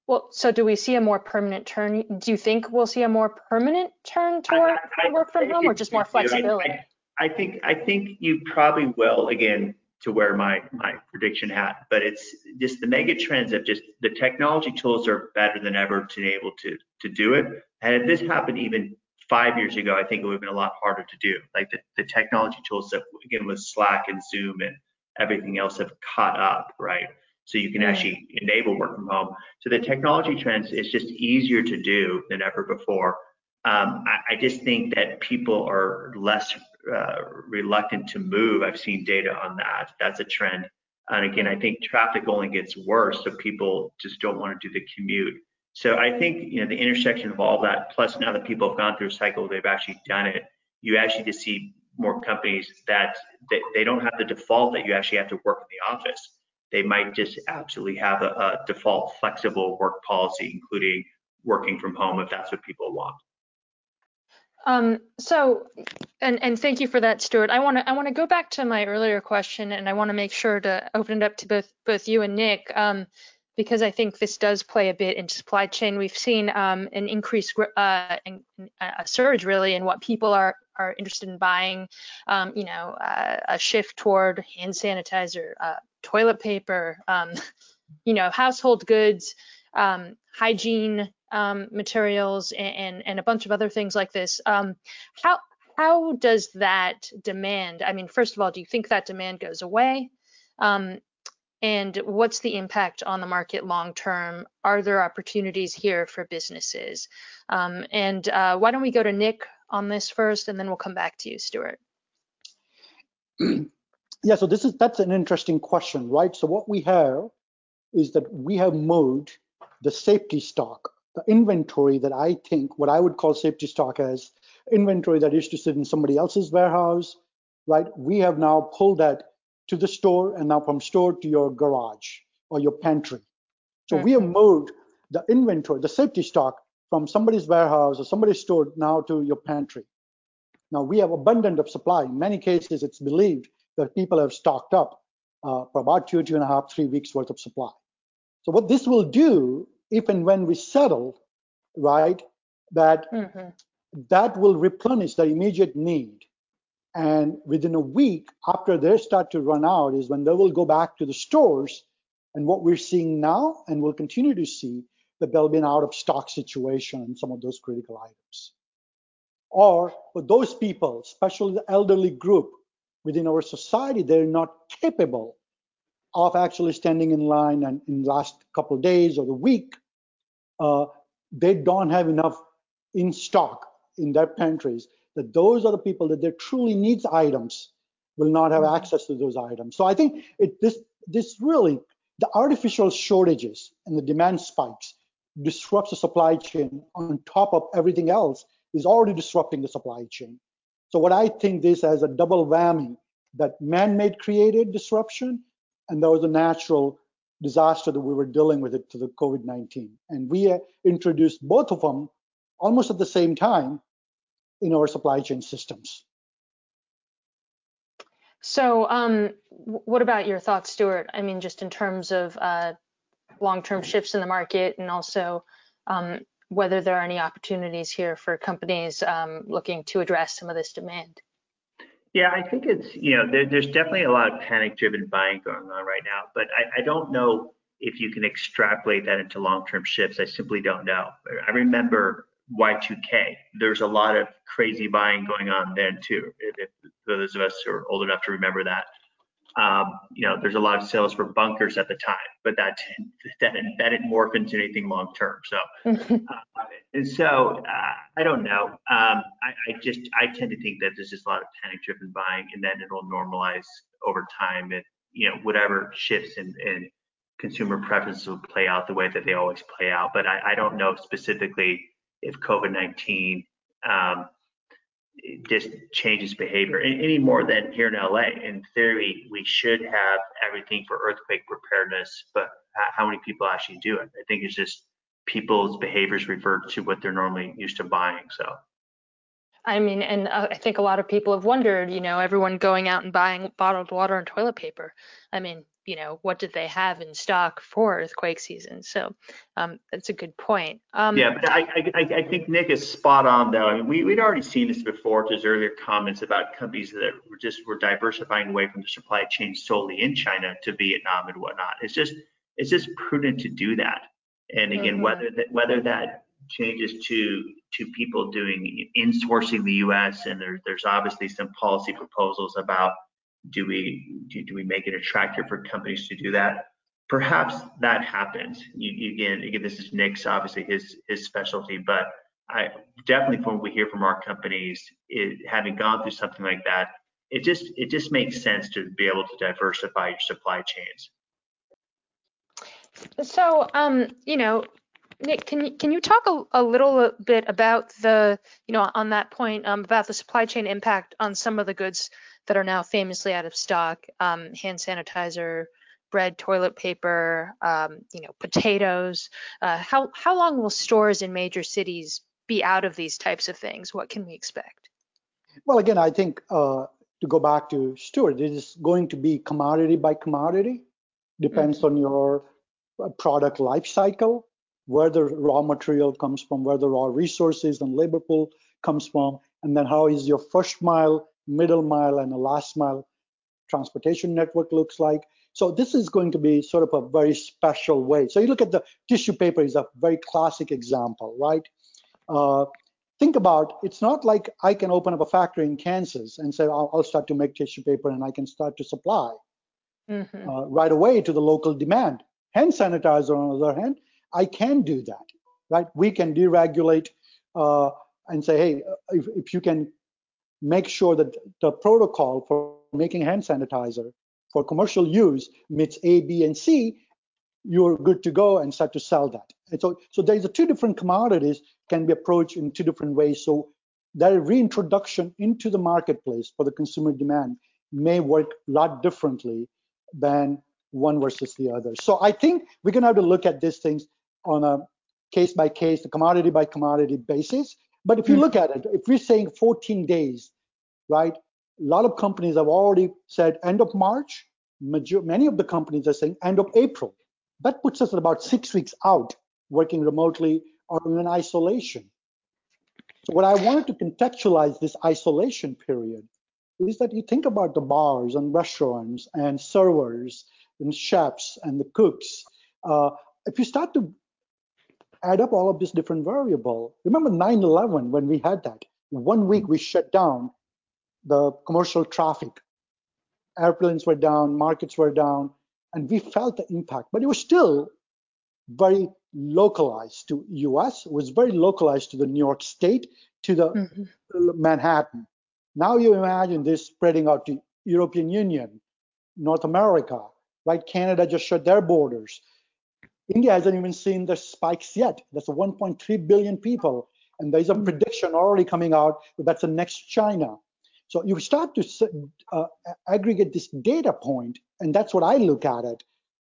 Well, so do we see a more permanent turn? Do you think we'll see a more permanent turn toward I, I, work from home, or just more flexibility? I, I think I think you probably will again to wear my my prediction hat, but it's just the mega trends of just the technology tools are better than ever to be able to to do it. And if this happened even five years ago, I think it would have been a lot harder to do. Like the, the technology tools that again with Slack and Zoom and everything else have caught up, right? So you can actually enable work from home. So the technology trends is just easier to do than ever before. Um, I, I, just think that people are less uh, reluctant to move. I've seen data on that. That's a trend. And again, I think traffic only gets worse, so people just don't want to do the commute. So I think you know the intersection of all that, plus now that people have gone through a cycle, they've actually done it. You actually just see more companies that they, they don't have the default that you actually have to work in the office. They might just absolutely have a, a default flexible work policy, including working from home if that's what people want. Um, so, and and thank you for that, Stewart. I want to I want to go back to my earlier question, and I want to make sure to open it up to both both you and Nick. Um, because I think this does play a bit in supply chain. We've seen um, an increase, uh, in, a surge really in what people are are interested in buying. Um, you know, uh, a shift toward hand sanitizer, uh, toilet paper, um, <laughs> you know, household goods, um, hygiene um, materials, and, and a bunch of other things like this. Um, how how does that demand? I mean, first of all, do you think that demand goes away? Um, and what's the impact on the market long term? Are there opportunities here for businesses? Um, and uh, why don't we go to Nick on this first, and then we'll come back to you, Stewart. <clears throat> Yeah, so this is that's an interesting question, right? So what we have is that we have moved the safety stock, the inventory that I think what I would call safety stock as inventory that used to sit in somebody else's warehouse, right? We have now pulled that to the store and now from store to your garage or your pantry. So mm-hmm. we have moved the inventory, the safety stock from somebody's warehouse or somebody's store now to your pantry. Now we have abundant of supply. In many cases, it's believed that people have stocked up uh, for about two, two and a half, three weeks worth of supply. So what this will do, if and when we settle, right, that mm-hmm. that will replenish the immediate need and within a week after they start to run out is when they will go back to the stores. And what we're seeing now and will continue to see that there'll be an out of stock situation in some of those critical items. Or for those people, especially the elderly group within our society, they're not capable of actually standing in line and in the last couple of days or the week, uh, they don't have enough in stock in their pantries that those are the people that their truly needs items will not have mm-hmm. access to those items. So I think it, this this really the artificial shortages and the demand spikes disrupts the supply chain on top of everything else is already disrupting the supply chain. So what I think this as a double whammy that man-made created disruption and there was a natural disaster that we were dealing with it to the COVID-19. And we uh, introduced both of them almost at the same time in our supply chain systems. So, um, what about your thoughts, Stewart? I mean, just in terms of uh, long-term shifts in the market, and also um, whether there are any opportunities here for companies um, looking to address some of this demand. Yeah, I think it's you know there, there's definitely a lot of panic-driven buying going on right now, but I, I don't know if you can extrapolate that into long-term shifts. I simply don't know. I remember Y2K. There's a lot of crazy buying going on then too. If, if those of us who are old enough to remember that, um, you know, there's a lot of sales for bunkers at the time, but that that that didn't morph into anything long term. So, <laughs> uh, and so uh, I don't know. Um, I, I, just I tend to think that there's just a lot of panic driven buying, and then it'll normalize over time, and you know, whatever shifts in, in consumer preferences will play out the way that they always play out. But I, I don't know specifically if COVID-19 um, just changes behavior any more than here in LA. In theory, we should have everything for earthquake preparedness, but how many people actually do it? I think it's just people's behaviors revert to what they're normally used to buying. So. I mean, and uh, I think a lot of people have wondered, you know, everyone going out and buying bottled water and toilet paper. I mean, you know, what did they have in stock for earthquake season? So um, that's a good point. Um, yeah, but I, I, I, think Nick is spot on though. I mean, we, we'd already seen this before to his earlier comments about companies that were just were diversifying away from the supply chain solely in China to Vietnam and whatnot. It's just it's just prudent to do that. And again, mm-hmm. whether that whether that changes to to people doing insourcing the U.S. and there, there's obviously some policy proposals about do we do, do we make it attractive for companies to do that? Perhaps that happens. You, you, again, again, this is Nick's obviously his his specialty, but I definitely from what we hear from our companies, it, having gone through something like that, it just it just makes sense to be able to diversify your supply chains. So, um, you know, Nick, can you can you talk a, a, little bit about the, you know, on that point um, about the supply chain impact on some of the goods that are now famously out of stock, um, hand sanitizer, bread, toilet paper, um, you know, potatoes. Uh, how how long will stores in major cities be out of these types of things? What can we expect? Well, again, I think uh, to go back to Stewart, it is going to be commodity by commodity. Depends mm-hmm. on your uh, product life cycle, where the raw material comes from, where the raw resources and labor pool comes from, and then how is your first mile middle mile and a last mile transportation network looks like. So this is going to be sort of a very special way. So you look at the tissue paper is a very classic example, right? Uh, think about it's not like I can open up a factory in Kansas and say I'll, I'll start to make tissue paper and I can start to supply mm-hmm. uh, right away to the local demand. Hand sanitizer, on the other hand, I can do that, right? We can deregulate uh, and say, hey, if, if you can make sure that the protocol for making hand sanitizer for commercial use meets A, B, and C, you're good to go and start to sell that. And so, so there's a two different commodities can be approached in two different ways. So that reintroduction into the marketplace for the consumer demand may work a lot differently than one versus the other. So I think we're gonna have to look at these things on a case by case, the commodity by commodity basis, but if you hmm. look at it, if we're saying 14 days, right? A lot of companies have already said end of March. Major, many of the companies are saying end of April. That puts us at about six weeks out working remotely or in isolation. So what I wanted to contextualize this isolation period is that you think about the bars and restaurants and servers and chefs and the cooks. Uh, if you start to add up all of these different variable. Remember 9/11 when we had that. One week we shut down the commercial traffic. Airplanes were down, markets were down, and we felt the impact. But it was still very localized to US. It was very localized to the New York State, to the mm-hmm. Manhattan. Now you imagine this spreading out to European Union, North America, right? Canada just shut their borders. India hasn't even seen the spikes yet. That's 1.3 billion people. And there's a hmm. prediction already coming out that that's the next China. So you start to uh, aggregate this data point, and that's what I look at it.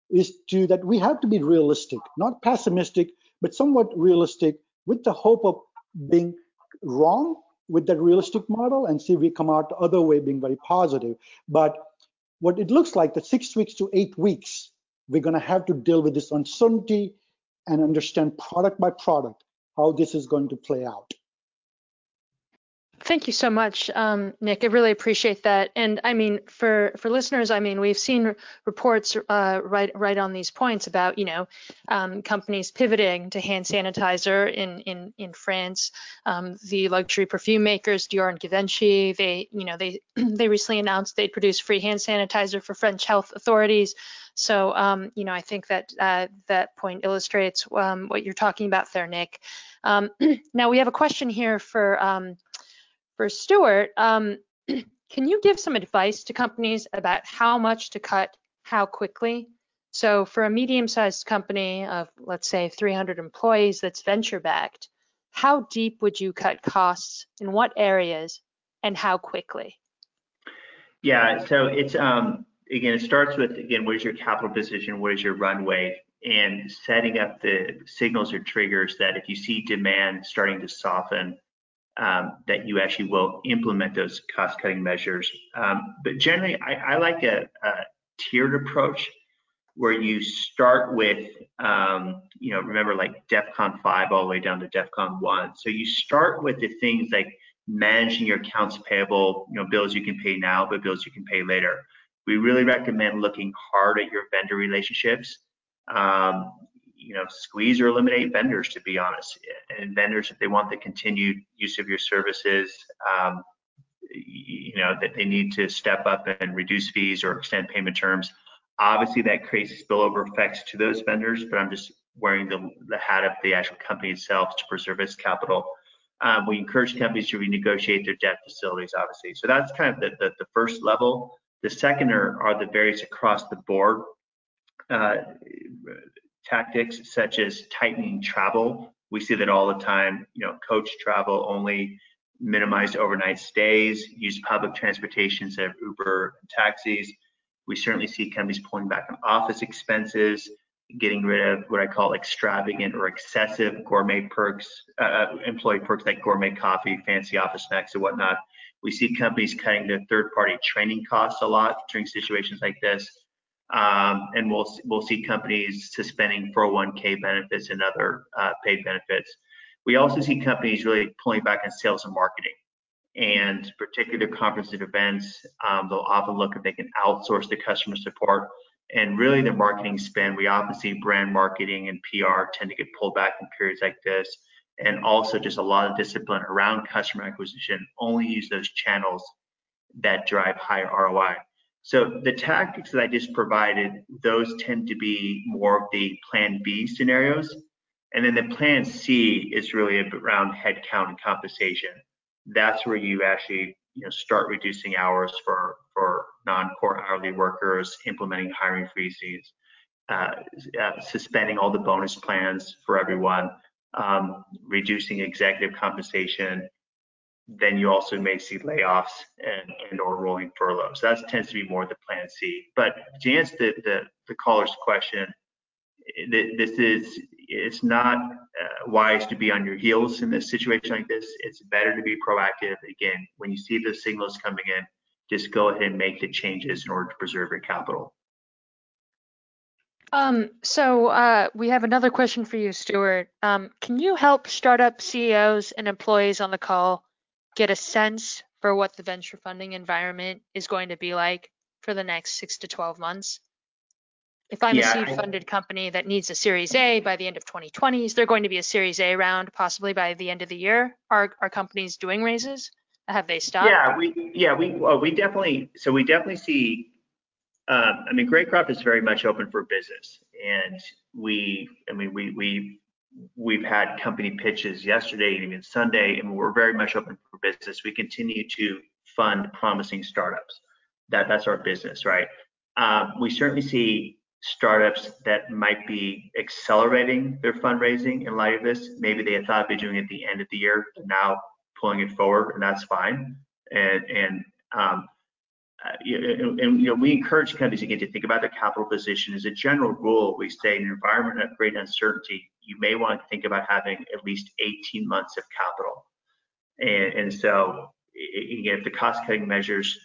is to that we have to be realistic, not pessimistic, but somewhat realistic with the hope of being wrong with that realistic model and see if we come out the other way being very positive. But what it looks like that six weeks to eight weeks, we're going to have to deal with this uncertainty and understand product by product how this is going to play out. Thank you so much, um, Nick. I really appreciate that. And I mean, for for listeners, I mean, we've seen reports uh, right right on these points about you know um, companies pivoting to hand sanitizer in in in France. Um, the luxury perfume makers Dior and Givenchy, they you know they <clears throat> they recently announced they'd produce free hand sanitizer for French health authorities. So um, you know, I think that uh, that point illustrates um, what you're talking about there, Nick. Um, <clears throat> now we have a question here for for Stewart, um, <clears throat> can you give some advice to companies about how much to cut, how quickly? So for a medium-sized company of, let's say, 300 employees that's venture-backed, how deep would you cut costs, in what areas, and how quickly? Yeah, so it's um, again, it starts with again, what is your capital position, what is your runway, and setting up the signals or triggers that if you see demand starting to soften, um, that you actually will implement those cost cutting measures. Um, but generally, I, I like a, a, tiered approach where you start with, um, you know, remember like DEFCON 5 all the way down to DEFCON 1. So you start with the things like managing your accounts payable, you know, bills you can pay now, but bills you can pay later. We really recommend looking hard at your vendor relationships. Um, you know, squeeze or eliminate vendors, to be honest. And vendors, if they want the continued use of your services, um, you know, that they need to step up and reduce fees or extend payment terms. Obviously, that creates spillover effects to those vendors, but I'm just wearing the, the hat of the actual company itself to preserve its capital. Um, we encourage companies to renegotiate their debt facilities, obviously. So that's kind of the, the, the first level. The second are, are the various across the board uh, tactics such as tightening travel. We see that all the time, you know, coach travel only, minimize overnight stays, use public transportation instead of Uber and taxis. We certainly see companies pulling back on office expenses, getting rid of what I call extravagant or excessive gourmet perks, uh, uh employee perks like gourmet coffee, fancy office snacks, and whatnot. We see companies cutting their third-party training costs a lot during situations like this um, and we'll we'll see companies suspending 401k benefits and other uh, paid benefits. We also see companies really pulling back on sales and marketing, and particular conferences and events. Um, they'll often look if they can outsource the customer support and really the marketing spend. We often see brand marketing and PR tend to get pulled back in periods like this, and also just a lot of discipline around customer acquisition. Only use those channels that drive higher ROI. So the tactics that I just provided, those tend to be more of the plan B scenarios. And then the plan C is really around headcount and compensation. That's where you actually you know, start reducing hours for, for non-core hourly workers, implementing hiring freezes, uh, uh, suspending all the bonus plans for everyone, um, reducing executive compensation, then you also may see layoffs and, and or rolling furloughs. That tends to be more the plan C. But to answer the, the, the caller's question, this is it's not uh, wise to be on your heels in this situation like this. It's better to be proactive. Again, when you see the signals coming in, just go ahead and make the changes in order to preserve your capital. Um, so uh, we have another question for you, Stewart. Um, can you help startup CEOs and employees on the call get a sense for what the venture funding environment is going to be like for the next six to 12 months. If I'm yeah, a seed funded company that needs a Series A by the end of 2020, is there going to be a Series A round possibly by the end of the year? Are, are companies doing raises? Have they stopped? Yeah, we yeah we well, we definitely so we definitely see. Um, I mean, Greycroft is very much open for business, and we I mean we we we've had company pitches yesterday and even Sunday, and we're very much open for business. We continue to fund promising startups. That that's our business, right? Um, we certainly see startups that might be accelerating their fundraising in light of this. Maybe they had thought they'd be doing it at the end of the year, but now pulling it forward, and that's fine. And and um, uh, and, and, you know, we encourage companies again to think about their capital position. As a general rule, we say in an environment of great uncertainty, you may want to think about having at least 18 months of capital. And, and so, again, if the cost-cutting measures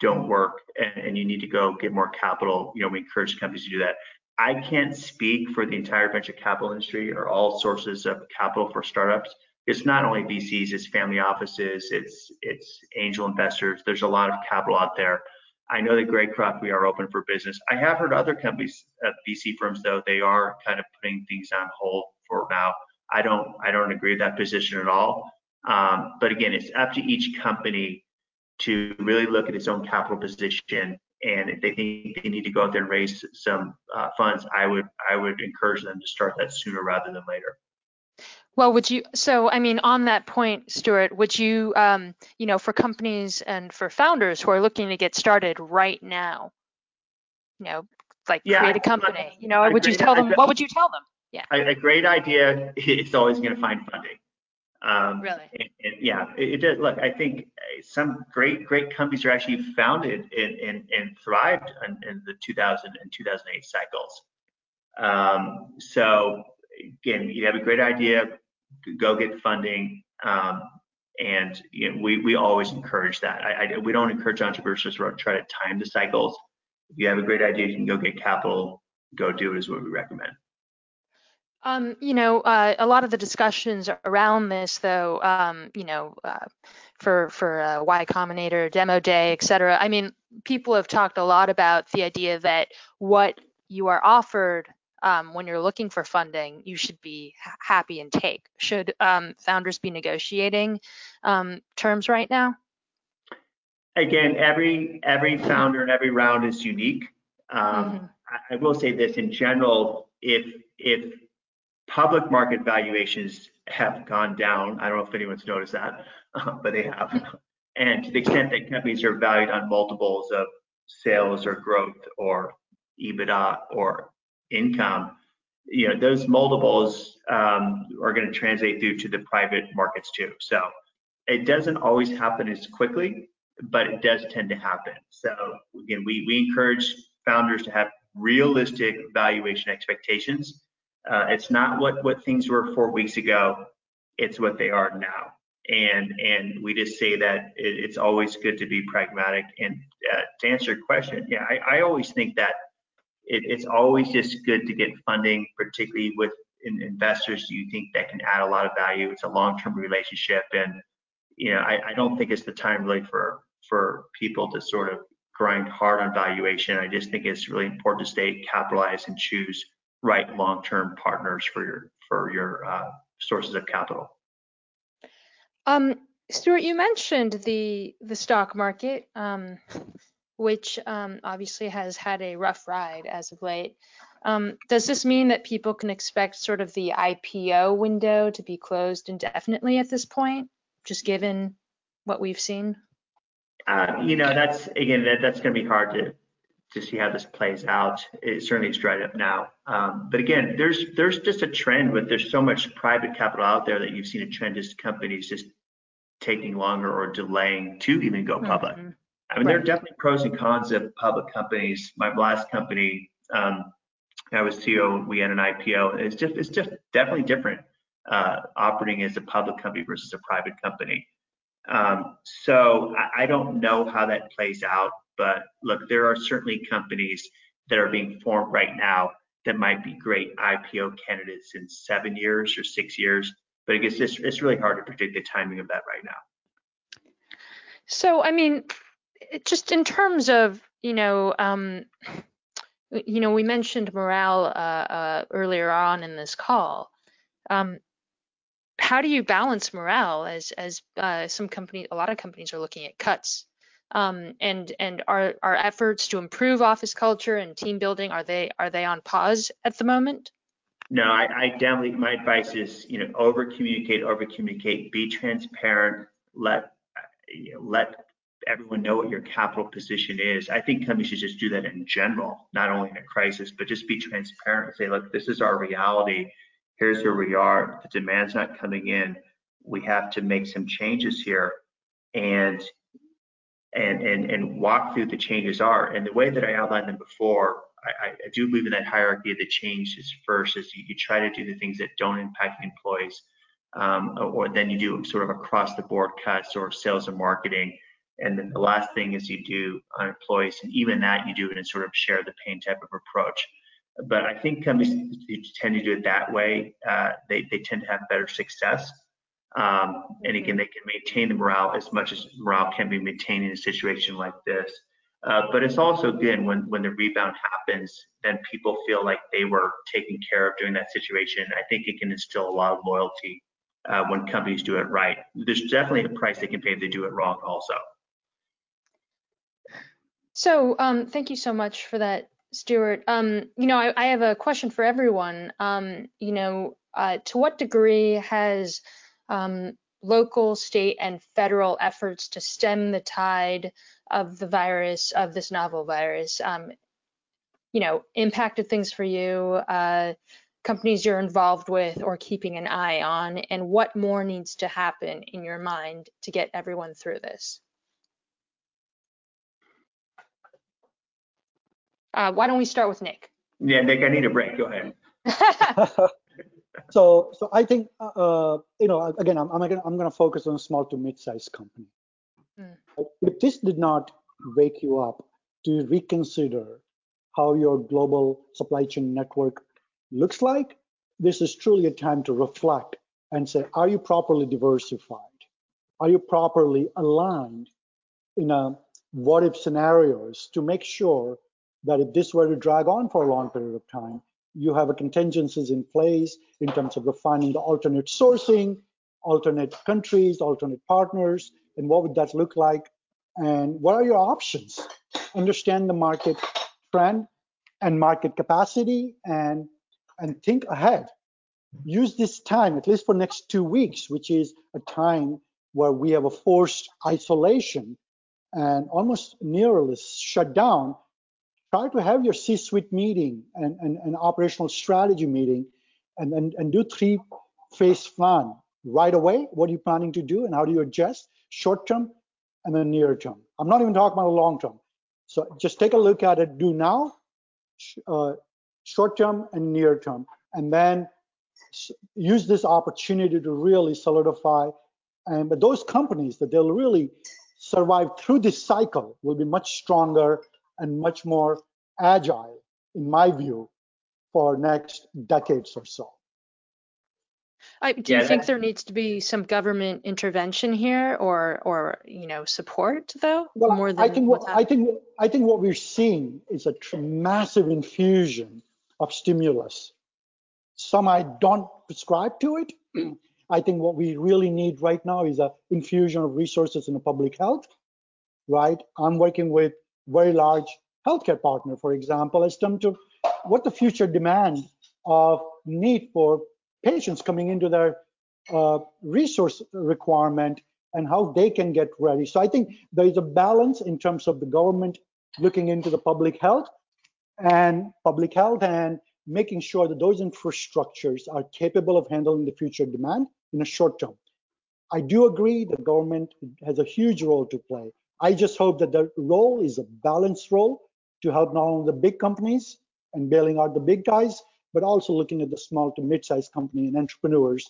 don't work and, and you need to go get more capital, you know, we encourage companies to do that. I can't speak for the entire venture capital industry or all sources of capital for startups. It's not only VCs, it's family offices, it's it's angel investors. There's a lot of capital out there. I know that Greycroft, we are open for business. I have heard other companies, uh, VC firms, though, they are kind of putting things on hold for now. I don't I don't agree with that position at all. Um, but again, it's up to each company to really look at its own capital position and if they think they need to go out there and raise some uh, funds, I would I would encourage them to start that sooner rather than later. Well, would you? So, I mean, on that point, Stewart, would you, um, you know, for companies and for founders who are looking to get started right now, you know, like yeah, create a company, you know, would you tell them? What would you tell them? Yeah. A, a great idea is always going to find funding. Um, really? And, and yeah, it, it does. Look, I think uh, some great, great companies are actually founded and, and, and thrived in, in, the 2000 and 2008 cycles. Um, so again, you have a great idea, go get funding. Um, and you know, we, we always encourage that. I, I, we don't encourage entrepreneurs to try to time the cycles. If you have a great idea, you can go get capital, go do it is what we recommend. Um, you know, uh, a lot of the discussions around this, though, um, you know, uh, for for uh, Y Combinator, Demo Day, et cetera. I mean, people have talked a lot about the idea that what you are offered um, when you're looking for funding, you should be happy and take. Should um, founders be negotiating um, terms right now? Again, every every founder and every round is unique. Um, mm-hmm. I, I will say this in general: if if public market valuations have gone down. I don't know if anyone's noticed that, <laughs> but they have. And to the extent that companies are valued on multiples of sales or growth or EBITDA or income, you know, those multiples um, are going to translate through to the private markets too. So it doesn't always happen as quickly, but it does tend to happen. So again, we, we encourage founders to have realistic valuation expectations uh, it's not what what things were four weeks ago. It's what they are now. And and we just say that it, it's always good to be pragmatic. And uh, to answer your question, yeah, I, I always think that it, it's always just good to get funding, particularly with in investors you think that can add a lot of value. It's a long-term relationship, and you know I, I don't think it's the time really for for people to sort of grind hard on valuation. I just think it's really important to stay capitalized and choose right long-term partners for your for your uh, sources of capital. Um, Stewart, you mentioned the the stock market, um, which um, obviously has had a rough ride as of late. Um, does this mean that people can expect sort of the IPO window to be closed indefinitely at this point, just given what we've seen? Uh, you know, that's again, that, that's going to be hard to to see how this plays out. It certainly is dried up now. Um, but again, there's there's just a trend with there's so much private capital out there that you've seen a trend just companies just taking longer or delaying to even go public. Mm-hmm. I mean, right. there are definitely pros and cons of public companies. My last company, um, I was CEO. We had an IPO. It's just it's just definitely different uh, operating as a public company versus a private company. Um, so I, I don't know how that plays out. But look, there are certainly companies that are being formed right now that might be great IPO candidates in seven years or six years. But I guess it's, it's really hard to predict the timing of that right now. So, I mean, just in terms of, you know, um, you know, we mentioned morale uh, uh, earlier on in this call. Um, how do you balance morale as as uh, some company, a lot of companies are looking at cuts um, and and our our efforts to improve office culture and team building are they are they on pause at the moment? No, I, I definitely my advice is you know over communicate, over communicate, be transparent, let you know, let everyone know what your capital position is. I think companies should just do that in general, not only in a crisis, but just be transparent and say, look, this is our reality. Here's where we are. The demand's not coming in. We have to make some changes here. And and, and, and walk through the changes are. And the way that I outlined them before, I, I do believe in that hierarchy of the change is first is you, you try to do the things that don't impact employees, um, or then you do sort of across the board cuts or sales and marketing. And then the last thing is you do on employees, and even that you do it in sort of share the pain type of approach. But I think companies who tend to do it that way, uh, they, they tend to have better success. Um, and again, they can maintain the morale as much as morale can be maintained in a situation like this. Uh, but it's also good when, when the rebound happens, then people feel like they were taken care of during that situation. I think it can instill a lot of loyalty uh, when companies do it right. There's definitely a price they can pay if they do it wrong also. So um, thank you so much for that, Stewart. Um, you know, I, I, have a question for everyone. Um, you know, uh, to what degree has um, local, state, and federal efforts to stem the tide of the virus, of this novel virus, um, you know, impacted things for you, uh, companies you're involved with or keeping an eye on, and what more needs to happen in your mind to get everyone through this? Uh, why don't we start with Nick? Yeah, Nick, I need a break. Go ahead. <laughs> so, so I think uh, you know, again, I'm I'm gonna I'm gonna focus on small to mid-sized company. Mm. If this did not wake you up to reconsider how your global supply chain network looks like, this is truly a time to reflect and say, are you properly diversified? Are you properly aligned in a what if scenarios to make sure that if this were to drag on for a long period of time, you have a contingencies in place in terms of refining the alternate sourcing, alternate countries, alternate partners, and what would that look like? And what are your options? Understand the market trend and market capacity and and think ahead. Use this time, at least for next two weeks, which is a time where we have a forced isolation and almost nearly shut down try to have your C-suite meeting and, and, and operational strategy meeting and, and, and do three phase plan right away. What are you planning to do and how do you adjust short term and then near term? I'm not even talking about long term. So just take a look at it, do now, uh, short term and near term, and then use this opportunity to really solidify. And but those companies that they'll really survive through this cycle will be much stronger and much more agile, in my view, for next decades or so. I, do yeah, you think there needs to be some government intervention here, or or you know support though? Well, more than I think what I think I think what we're seeing is a massive infusion of stimulus. Some I don't prescribe to it. <clears throat> I think what we really need right now is a infusion of resources in the public health. Right, I'm working with very large healthcare partner, for example, as to what the future demand of need for patients coming into their uh, resource requirement and how they can get ready. So I think there is a balance in terms of the government looking into the public health and public health and making sure that those infrastructures are capable of handling the future demand in a short term. I do agree the government has a huge role to play. I just hope that the role is a balanced role to help not only the big companies and bailing out the big guys, but also looking at the small to mid-sized company and entrepreneurs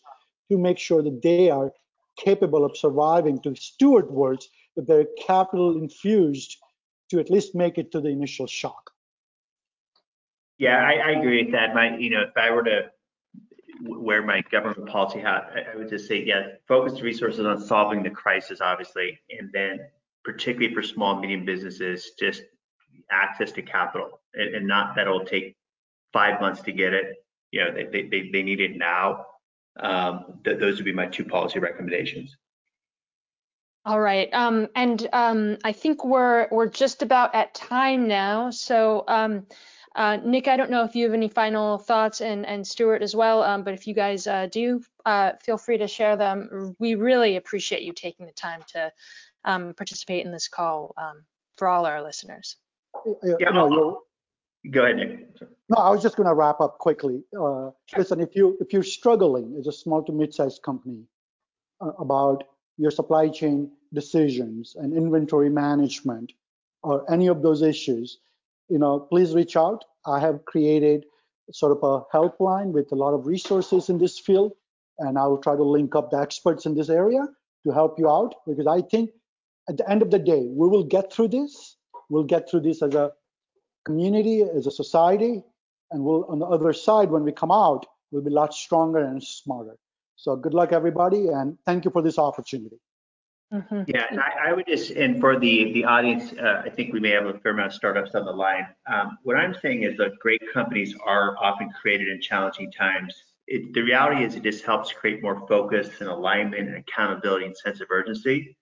to make sure that they are capable of surviving to steward words that they're capital infused to at least make it to the initial shock. Yeah, I, I agree with that. My, you know, if I were to wear my government policy hat, I, I would just say, yeah, focus resources on solving the crisis, obviously, and then particularly for small medium businesses, just access to capital and, and not that it'll take five months to get it. You know, they, they, they need it now. Um, th- those would be my two policy recommendations. All right, um, and um, I think we're we're just about at time now. So, um, uh, Nick, I don't know if you have any final thoughts, and and Stewart as well. Um, but if you guys uh, do, uh, feel free to share them. We really appreciate you taking the time to um, participate in this call um, for all our listeners. Yeah, you know, go ahead, Nick. No, I was just going to wrap up quickly. Uh, sure. Listen, if you if you're struggling as a small to mid-sized company uh, about your supply chain decisions and inventory management or any of those issues, you know, please reach out. I have created sort of a helpline with a lot of resources in this field, and I will try to link up the experts in this area to help you out because I think at the end of the day, we will get through this. We'll get through this as a community, as a society, and we'll on the other side when we come out, we'll be a lot stronger and smarter. So good luck, everybody, and thank you for this opportunity. Mm-hmm. Yeah, and I, I, would just, and for the the audience, uh, I think we may have a fair amount of startups on the line. Um, what I'm saying is that great companies are often created in challenging times. It, the reality is it just helps create more focus and alignment and accountability and sense of urgency.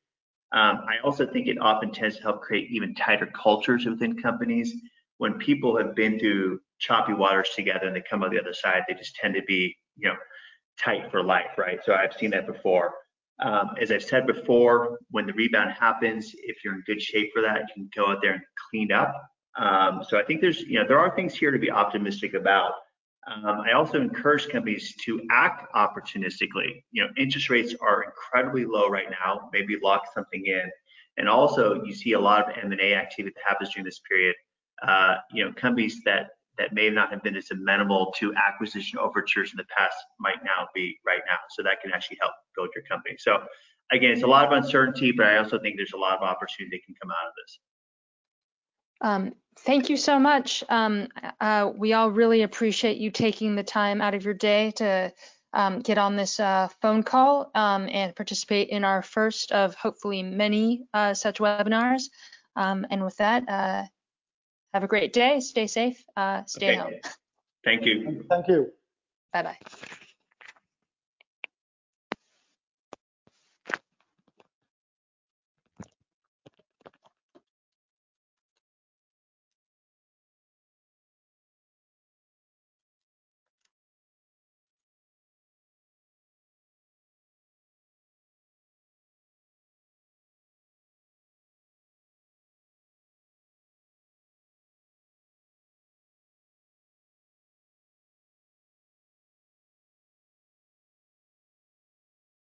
Um, I also think it often tends to help create even tighter cultures within companies. When people have been through choppy waters together and they come out the other side, they just tend to be, you know, tight for life, right? So I've seen that before. Um, as I've said before, when the rebound happens, if you're in good shape for that, you can go out there and clean up. Um, so I think there's, you know, there are things here to be optimistic about. Um, I also encourage companies to act opportunistically. You know, interest rates are incredibly low right now. Maybe lock something in. And also, you see a lot of M&A activity that happens during this period. Uh, you know, companies that that may not have been as amenable to acquisition overtures in the past might now be right now. So that can actually help build your company. So again, it's a lot of uncertainty, but I also think there's a lot of opportunity that can come out of this. Um, thank you so much. Um, uh, we all really appreciate you taking the time out of your day to um, get on this uh, phone call um, and participate in our first of hopefully many uh, such webinars. Um, and with that, uh, have a great day. Stay safe. Uh, stay okay. home. Thank you. Thank you. Bye bye.